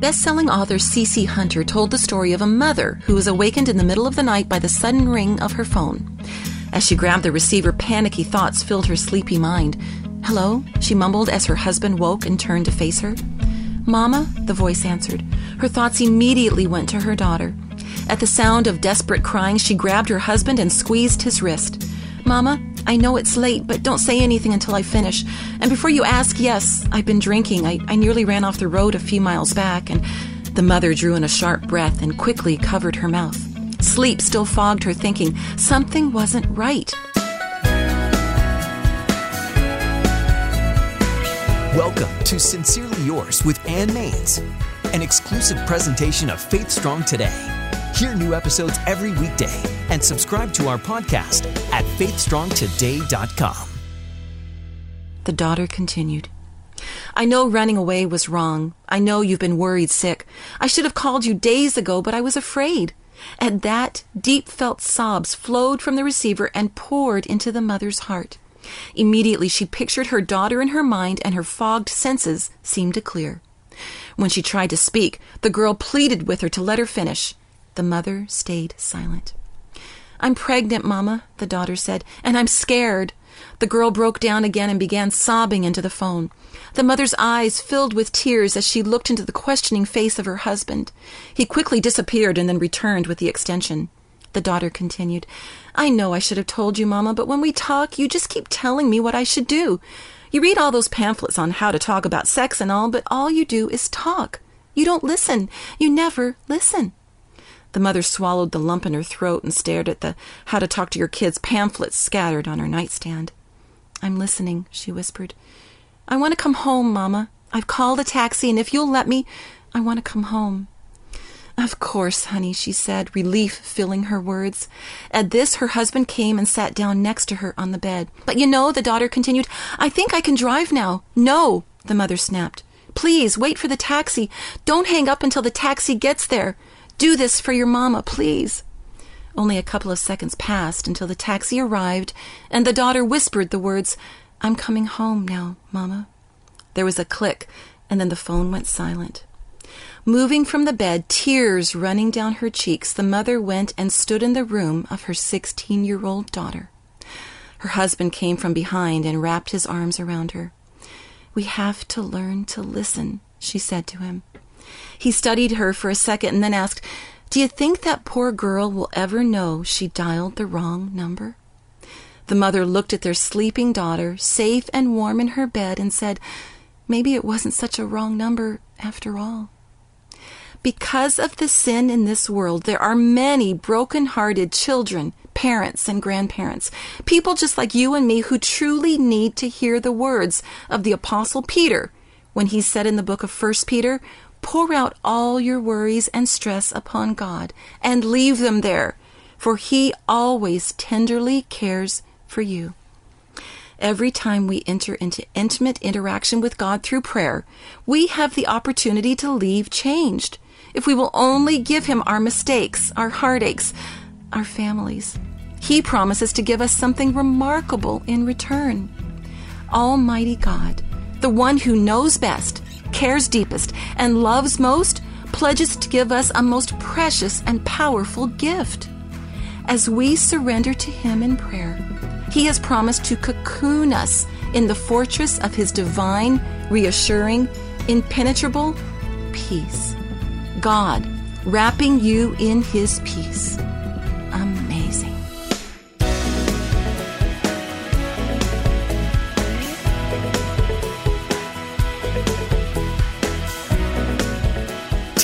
Best-selling author C.C. Hunter told the story of a mother who was awakened in the middle of the night by the sudden ring of her phone. As she grabbed the receiver, panicky thoughts filled her sleepy mind. Hello, she mumbled as her husband woke and turned to face her. Mama, the voice answered. Her thoughts immediately went to her daughter. At the sound of desperate crying, she grabbed her husband and squeezed his wrist. Mama, I know it's late, but don't say anything until I finish. And before you ask, yes, I've been drinking. I, I nearly ran off the road a few miles back. And the mother drew in a sharp breath and quickly covered her mouth. Sleep still fogged her thinking. Something wasn't right. Welcome to Sincerely Yours with Ann Mainse, an exclusive presentation of Faith Strong Today. Hear new episodes every weekday and subscribe to our podcast at faithstrongtoday.com. The daughter continued. I know running away was wrong. I know you've been worried sick. I should have called you days ago, but I was afraid. At that, deep felt sobs flowed from the receiver and poured into the mother's heart. Immediately, she pictured her daughter in her mind, and her fogged senses seemed to clear. When she tried to speak, the girl pleaded with her to let her finish. The mother stayed silent. I'm pregnant, Mama, the daughter said, and I'm scared. The girl broke down again and began sobbing into the phone. The mother's eyes filled with tears as she looked into the questioning face of her husband. He quickly disappeared and then returned with the extension. The daughter continued, I know I should have told you, Mama, but when we talk, you just keep telling me what I should do. You read all those pamphlets on how to talk about sex and all, but all you do is talk. You don't listen. You never listen. The mother swallowed the lump in her throat and stared at the How to Talk to Your Kids pamphlets scattered on her nightstand. I'm listening, she whispered. I want to come home, Mama. I've called a taxi, and if you'll let me, I want to come home. Of course, honey, she said, relief filling her words. At this, her husband came and sat down next to her on the bed. But you know, the daughter continued, I think I can drive now. No, the mother snapped. Please, wait for the taxi. Don't hang up until the taxi gets there. Do this for your mamma, please. Only a couple of seconds passed until the taxi arrived, and the daughter whispered the words, I'm coming home now, mamma. There was a click, and then the phone went silent. Moving from the bed, tears running down her cheeks, the mother went and stood in the room of her sixteen year old daughter. Her husband came from behind and wrapped his arms around her. We have to learn to listen, she said to him. He studied her for a second and then asked, Do you think that poor girl will ever know she dialed the wrong number? The mother looked at their sleeping daughter, safe and warm in her bed, and said, Maybe it wasn't such a wrong number after all. Because of the sin in this world, there are many broken hearted children, parents, and grandparents, people just like you and me who truly need to hear the words of the Apostle Peter when he said in the book of First Peter, Pour out all your worries and stress upon God and leave them there, for He always tenderly cares for you. Every time we enter into intimate interaction with God through prayer, we have the opportunity to leave changed. If we will only give Him our mistakes, our heartaches, our families, He promises to give us something remarkable in return. Almighty God, the one who knows best, cares deepest, and loves most, pledges to give us a most precious and powerful gift. As we surrender to Him in prayer, He has promised to cocoon us in the fortress of His divine, reassuring, impenetrable peace. God wrapping you in His peace.